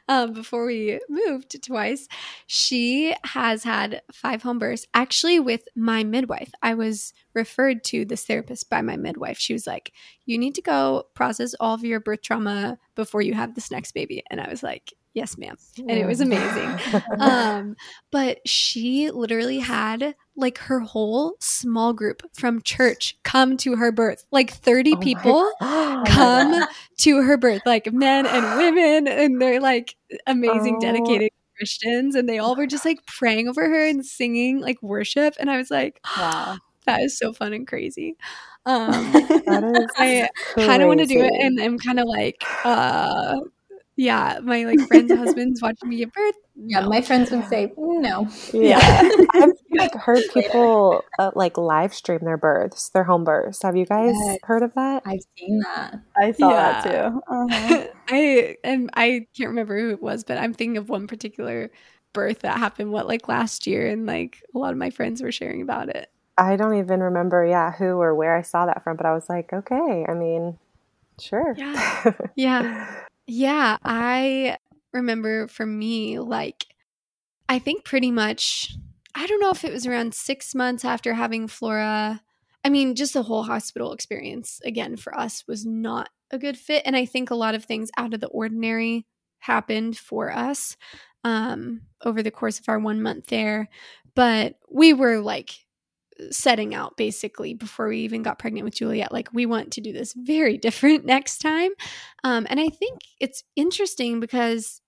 um before we moved twice, she has had five home births actually with my midwife. I was referred to this therapist by my midwife. She was like, "You need to go process all of your birth trauma before you have this next baby." And I was like, "Yes, ma'am." And it was amazing. Um but she literally had like her whole small group from church come to her birth. Like 30 Oh people (gasps) come to her birth. Like men and women and they're like amazing Oh. dedicated christians. And they all were just like praying over her and singing like worship. And i was like Wow. (gasps) that is so fun and crazy. (laughs) Um That is I kind of want to do it and i'm kind of like uh yeah my like (laughs) friend's husband's watching me give birth Yeah, No. my friends would (laughs) say no. Yeah. (laughs) I've like heard people uh, like live stream their births, their home births. Have you guys Yes. heard of that? I've seen that. I saw that too. Uh-huh. I and I can't remember who it was, but I'm thinking of one particular birth that happened what like last year, and like a lot of my friends were sharing about it. I don't even remember, yeah, who or where I saw that from, but I was like, okay, I mean, sure. Yeah. Yeah, yeah. I remember for me, like I think pretty much. I don't know if it was around six months after having Flora. I mean, just the whole hospital experience again for us was not a good fit, and I think a lot of things out of the ordinary happened for us um, over the course of our one month there. But we were like setting out basically before we even got pregnant with Juliet. Like, we want to do this very (laughs) different next time. Um, and I think it's interesting because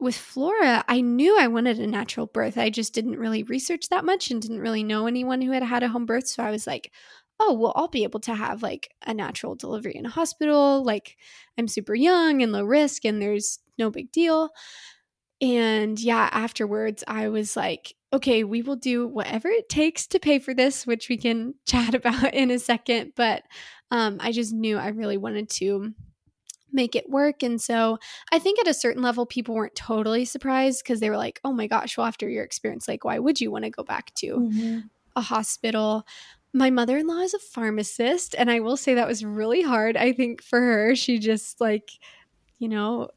with Flora, I knew I wanted a natural birth. I just didn't really research that much and didn't really know anyone who had had a home birth. So I was like, oh, well, I'll be able to have like a natural delivery in a hospital. Like, I'm super young and low risk, and there's no big deal. And yeah, afterwards, I was like, okay, we will do whatever it takes to pay for this, which we can (laughs) chat about in a second. But um, I just knew I really wanted to make it work. And so I think at a certain level, people weren't totally surprised because they were like, oh my gosh, well, after your experience, like, why would you want to go back to Mm-hmm. a hospital? My mother in law is a pharmacist. And I will say that was really hard, I think, for her. She just, like, you know,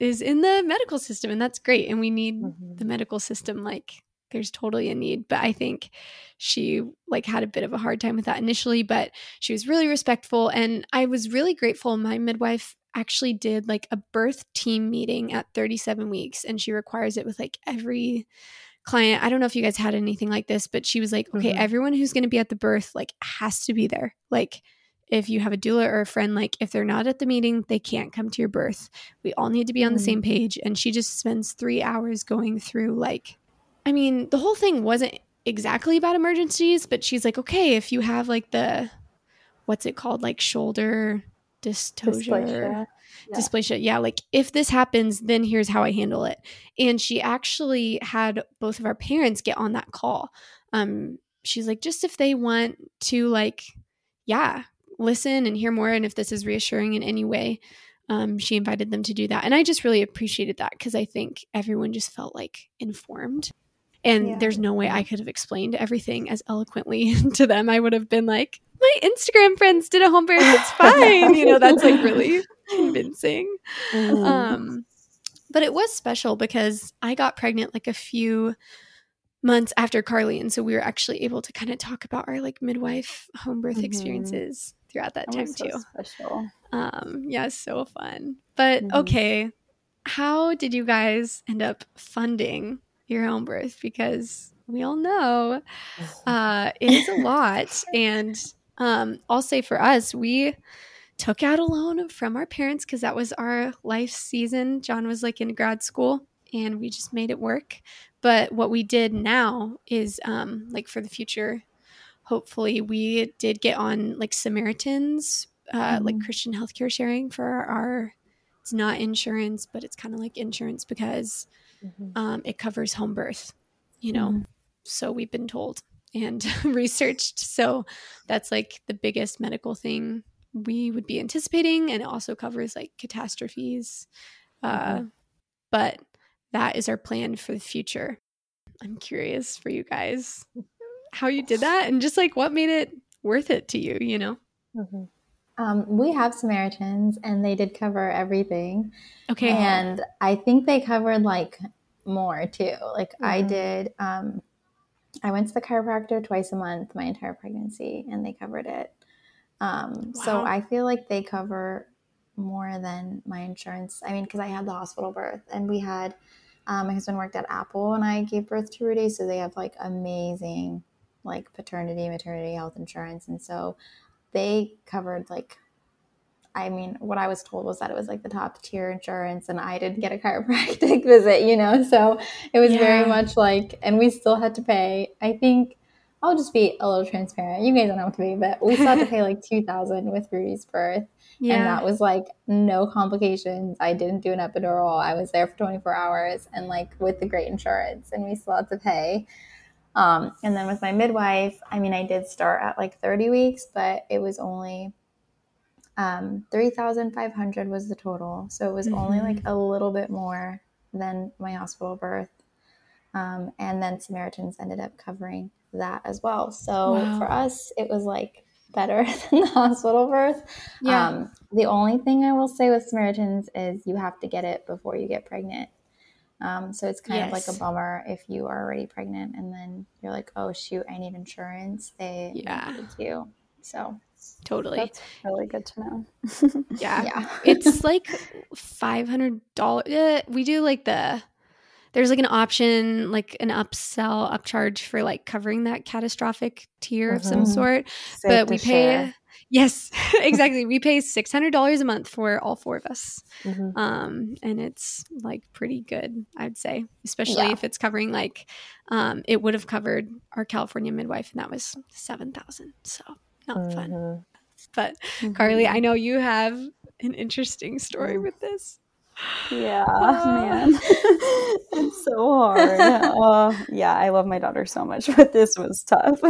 is in the medical system, and that's great. And we need Mhm. the medical system, like, there's totally a need but i think she like had a bit of a hard time with that initially but she was really respectful and i was really grateful my midwife actually did like a birth team meeting at 37 weeks and she requires it with like every client i don't know if you guys had anything like this but she was like okay Mhm. everyone who's going to be at the birth like has to be there like if you have a doula or a friend like if they're not at the meeting they can't come to your birth we all need to be on the Mm. same page and she just spends 3 hours going through like I mean, the whole thing wasn't exactly about emergencies, but she's like, okay, if you have like the what's it called, like shoulder dystocia, Dysplasia. Yeah. dysplasia. Yeah, like if this happens, then here's how I handle it. And she actually had both of our parents get on that call. Um, she's like, just if they want to, like, yeah, listen and hear more, and if this is reassuring in any way, um, she invited them to do that. And I just really appreciated that because I think everyone just felt like informed. And Yeah. there's no way I could have explained everything as eloquently (laughs) to them. I would have been like, my Instagram friends did a home birth. It's (laughs) fine. you know, that's like really (laughs) convincing. Mhm. Um, but it was special because I got pregnant like a few months after Carly, and so we were actually able to kind of talk about our like midwife home birth Mhm. experiences throughout that That time so too. special. Um, yeah, so fun. But Mhm. okay, how did you guys end up funding your home birth? Because we all know (sighs) uh, it is a lot, and um, I'll say for us, we took out a loan from our parents because that was our life season. John was like in grad school, and we just made it work. But what we did now is um, like for the future hopefully we did get on like Samaritans, uh, mm-hmm. like Christian healthcare sharing for our. It's not insurance, but it's kind of like insurance because mm-hmm. um, it covers home birth. You know, mm-hmm. so we've been told and (laughs) researched. So that's like the biggest medical thing we would be anticipating, and it also covers like catastrophes. Uh, mm-hmm. But that is our plan for the future. I'm curious for you guys how you did that and just like what made it worth it to you, you know? Mm-hmm. Um, we have Samaritans and they did cover everything. Okay. And I think they covered like more too. Like mm-hmm. I did, um, I went to the chiropractor twice a month my entire pregnancy and they covered it. Um, wow. So I feel like they cover more than my insurance. I mean, because I had the hospital birth and we had um, my husband worked at Apple and I gave birth to Rudy, so they have like amazing like paternity, maternity, health insurance, and so they covered like. I mean, what I was told was that it was like the top tier insurance, and I didn't get a chiropractic (laughs) visit, you know. So it was yeah. very much like, and we still had to pay. I think I'll just be a little transparent. You guys don't have to be, but we still had to pay (laughs) like two thousand with Rudy's birth, yeah. And that was like no complications. I didn't do an epidural. I was there for 24 hours and like with the great insurance, and we still had to pay. Um, and then with my midwife, I mean, I did start at like 30 weeks, but it was only um, 3,500 was the total. So it was mm-hmm. only like a little bit more than my hospital birth. Um, and then Samaritans ended up covering that as well. So wow. for us, it was like better (laughs) than the hospital birth. Yeah. Um, the only thing I will say with Samaritans is you have to get it before you get pregnant. Um, so it's kind yes. of like a bummer if you are already pregnant and then you're like, oh shoot, I need insurance. They yeah you. So totally, that's really good to know. (laughs) yeah, yeah. it's (laughs) like five hundred dollars. Uh, we do like the there's like an option, like an upsell, upcharge for like covering that catastrophic tier mm-hmm. of some mm-hmm. sort. Safe but we pay, share. yes, (laughs) exactly. we pay six hundred dollars a month for all four of us, mm-hmm. um, and it's like pretty good, I'd say, especially yeah. if it's covering like um, it would have covered our California midwife, and that was seven thousand. So not mm-hmm. fun. But Carly, I mm-hmm. know you have an interesting story with this. Yeah, (laughs) man. (laughs) it's so hard. uh, yeah, I love my daughter so much, (laughs) but this was tough.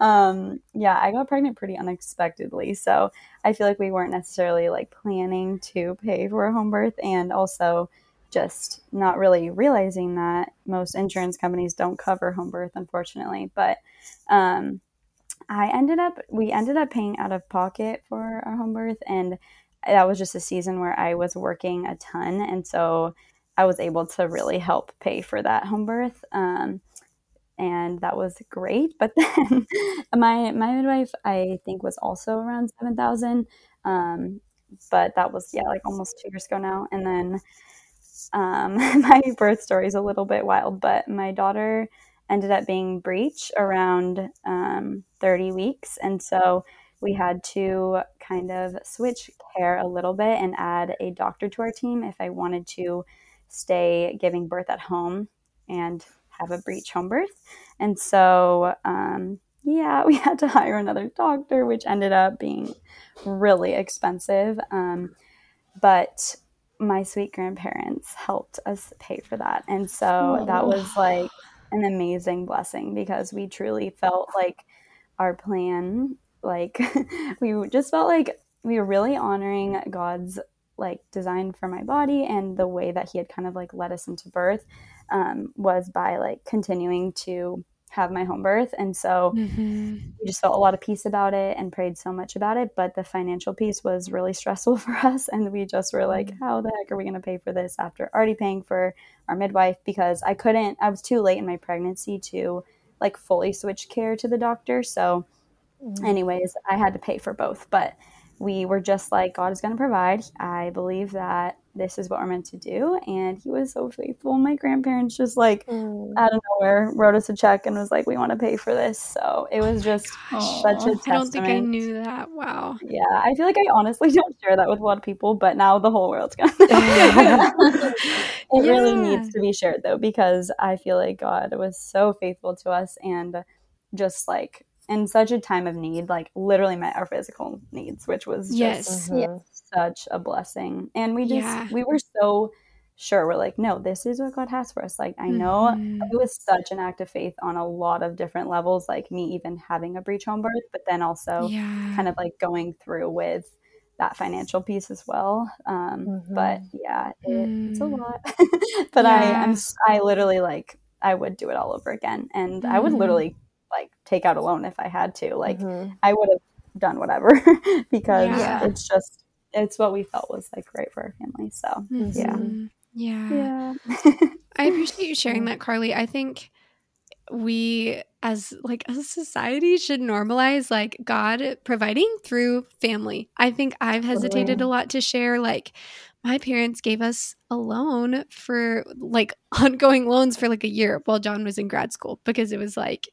um, yeah, I got pregnant pretty unexpectedly. So I feel like we weren't necessarily like planning to pay for a home birth and also just not really realizing that most insurance companies don't cover home birth, unfortunately. But um, I ended up, we ended up paying out of pocket for our home birth and that was just a season where I was working a ton. And so I was able to really help pay for that home birth. Um, and that was great. (laughs) But then my, my midwife, I think, was also around 7,000. Um, but that was, yeah, like almost two years ago now. And then um, (laughs) my birth story is a little bit wild, but my daughter ended up being breech around um, 30 weeks. And so we had to kind of switch care a little bit and add a doctor to our team if I wanted to stay giving birth at home and have a breech home birth. And so, um, yeah, (laughs) we had to hire another doctor, which ended up being really expensive. Um, but my sweet grandparents helped us pay for that. And so oh. that was like an amazing blessing because we truly felt like our plan like (laughs) we just felt like we were really honoring God's like design for my body and the way that he had kind of like led us into birth um, was by like continuing to have my home birth and so mm-hmm. we just felt a lot of peace about it and prayed so much about it but the financial piece was really stressful (laughs) for us and we just were like mm-hmm. how the heck are we going to pay for this after already paying for our midwife because i couldn't i was too late in my pregnancy to like fully switch care to the doctor so Mm-hmm. Anyways, I had to pay for both, but we were just like, God is going to provide. I believe that this is what we're meant to do. And he was so faithful. My grandparents just like mm. out of nowhere wrote us a check and was like, we want to pay for this. So it was just oh such a testament. I don't think I knew that. Wow. Yeah. I feel like I honestly (laughs) don't share that with a lot of people, but now the whole world's going (laughs) to (laughs) It yeah. really needs to be shared though, because I feel like God was so faithful to us and just like in such a time of need, like literally met our physical needs, which was just Yes. Mhm. such a blessing. And we just Yeah. we were so sure. We're like, no, this is what God has for us. Like I know Mhm. it was such an act of faith on a lot of different levels, like me even having a breech home birth, but then also yeah. kind of like going through with that financial piece as well. Um, Mhm. But yeah, it, it's a Mm. lot. (laughs) but I, Yeah. I'm, s- I literally like, I would do it all over again, and I would Mhm. literally like take out a loan if I had to. Like, Mhm. I would have done whatever (laughs) because Yeah. it's just, it's what we felt was like right for our family. So yeah. Mhm. Yeah. yeah, (laughs) I appreciate you sharing that, Carly. I think we as like a society should normalize like God providing through family. I think I've hesitated a lot to share like my parents gave us a loan for like (laughs) ongoing loans for like a year while John was in grad school because it was like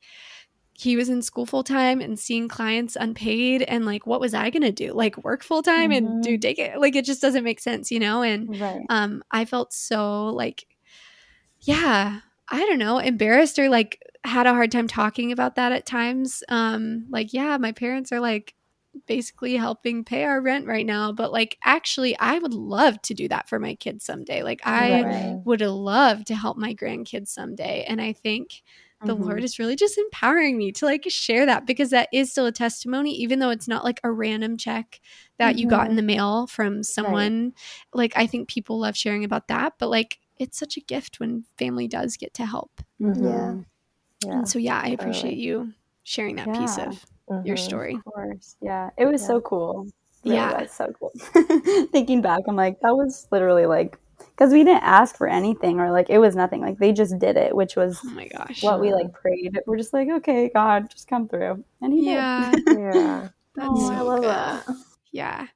he was in school full time and seeing clients unpaid and like what was I going to do? Like work full time and do take it like it just doesn't make sense, you know? And right. um i felt so like yeah i don't know embarrassed or like had a hard time talking about that at times um like yeah my parents are like basically helping pay our rent right now but like actually i would love to do that for my kids someday like i Right. would love to help my grandkids someday and i think the Mhm. Lord is really just empowering me to like share that because that is still a testimony, even though it's not like a random check that you got in the mail from someone. Like, I think people love sharing about that, but like, it's such a gift when family does get to help. Mhm. Yeah. And so, yeah, I totally. appreciate you sharing that piece of your Mhm. story. Of course. Yeah. It was Yeah. so cool. Really Yeah. was so cool. (laughs) Thinking back, I'm like, that was literally like, because we didn't ask for anything or like it was nothing. Like they just did it, which was Oh my gosh. what we like prayed. We're just like, okay, God, just come through. And he Yeah. did. Yeah. (laughs) (laughs) That's Oh, so I love good. that. Yeah.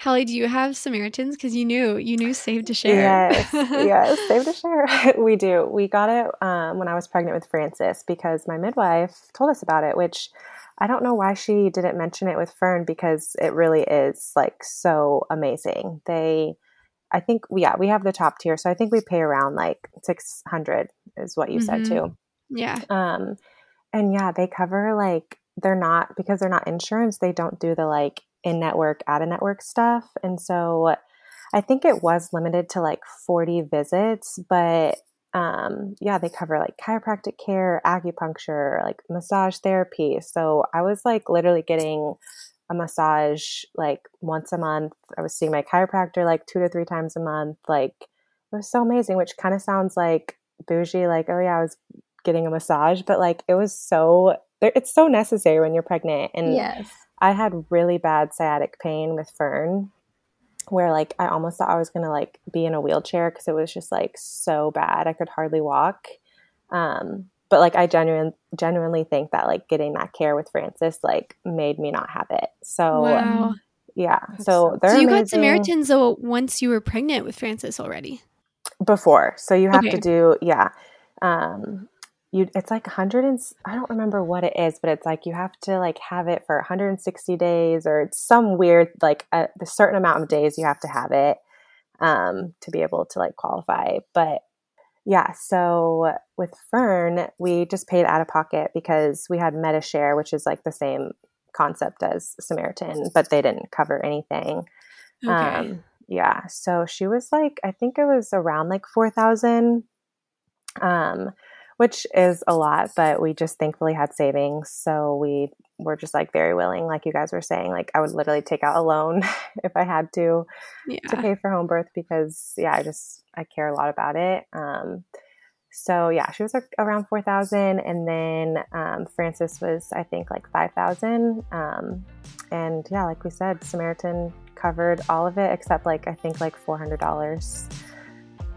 Hallie, do you have Samaritans? Because you knew, you knew Save to Share. Yes, (laughs) yes, save to share. we do. We got it um, when I was pregnant with Francis because my midwife told us about it, which I don't know why she didn't mention it with Fern because it really is like so amazing. They, I think, yeah, we have the top tier, so I think we pay around like six hundred is what you said Mhm. too. Yeah. Um, and yeah, they cover like they're not because they're not insurance. They don't do the like in network, out of network stuff, and so I think it was limited to like forty visits, but um, yeah, they cover like chiropractic care, acupuncture, like massage therapy. So I was like literally getting a massage like once a month. I was seeing my chiropractor like two to three times a month. Like it was so amazing, which kind of sounds like bougie, like, oh yeah, I was getting a massage, but like it was so it's so necessary when you're pregnant. And Yes. I had really bad sciatic pain with Fern where like I almost thought I was going to like be in a wheelchair cuz it was just like so bad. I could hardly walk. Um but like I genuine, genuinely think that like getting that care with Francis like made me not have it. So Wow. yeah. That's So so- they're So you got amazing Samaritans though once you were pregnant with Francis already. before. So you have Okay. to do yeah. Um you it's like 100 and I don't remember what it is, but it's like you have to like have it for 160 days or it's some weird like a, the certain amount of days you have to have it um to be able to like qualify. But yeah, so with Fern, we just paid out of pocket because we had Medi-Share, which is like the same concept as Samaritan, but they didn't cover anything. Okay. Um, yeah. So she was like, I think it was around like 4,000, um, which is a lot, but we just thankfully had savings. So we were just like very willing, like you guys were saying, like I would literally take out a loan (laughs) if I had to to pay for home birth because yeah, I just, I care a lot about it. Um, so yeah, she was around 4,000 and then um, Francis was, I think like 5,000. Um, and yeah, like we said, Samaritan covered all of it except like I think like four hundred dollars.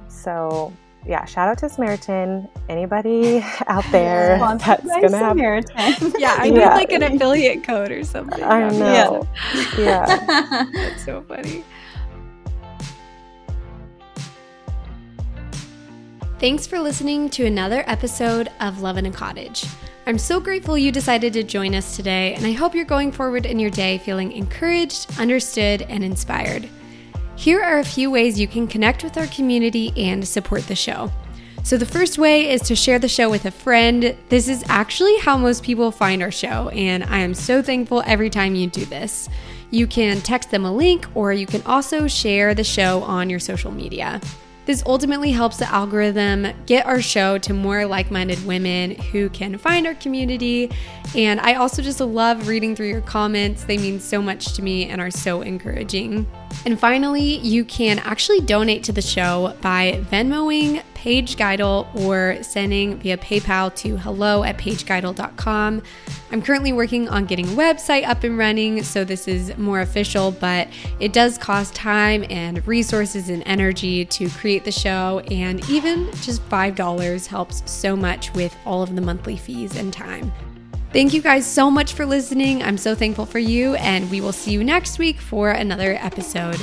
So yeah, shout out to Samaritan. Anybody (laughs) out there (laughs) Sponsored that's by gonna have Samaritan. (laughs) Yeah, I need Yeah. like an affiliate code or something. I That'd know. so- yeah. That's so funny. Thanks for listening to another episode of Love in a Cottage. I'm so grateful you decided to join us today, and I hope you're going forward in your day feeling encouraged, understood, and inspired. Here are a few ways you can connect with our community and support the show. So, the first way is to share the show with a friend. This is actually how most people find our show, and I am so thankful every time you do this. You can text them a link, or you can also share the show on your social media. This ultimately helps the algorithm get our show to more like minded women who can find our community. And I also just love reading through your comments. They mean so much to me and are so encouraging. And finally, you can actually donate to the show by Venmoing Paige or sending via PayPal to hello at paigegeidel.com. I'm currently working on getting a website up and running, so this is more official, but it does cost time and resources and energy to create the show, and even just $5 helps so much with all of the monthly fees and time. Thank you guys so much for listening. I'm so thankful for you, and we will see you next week for another episode.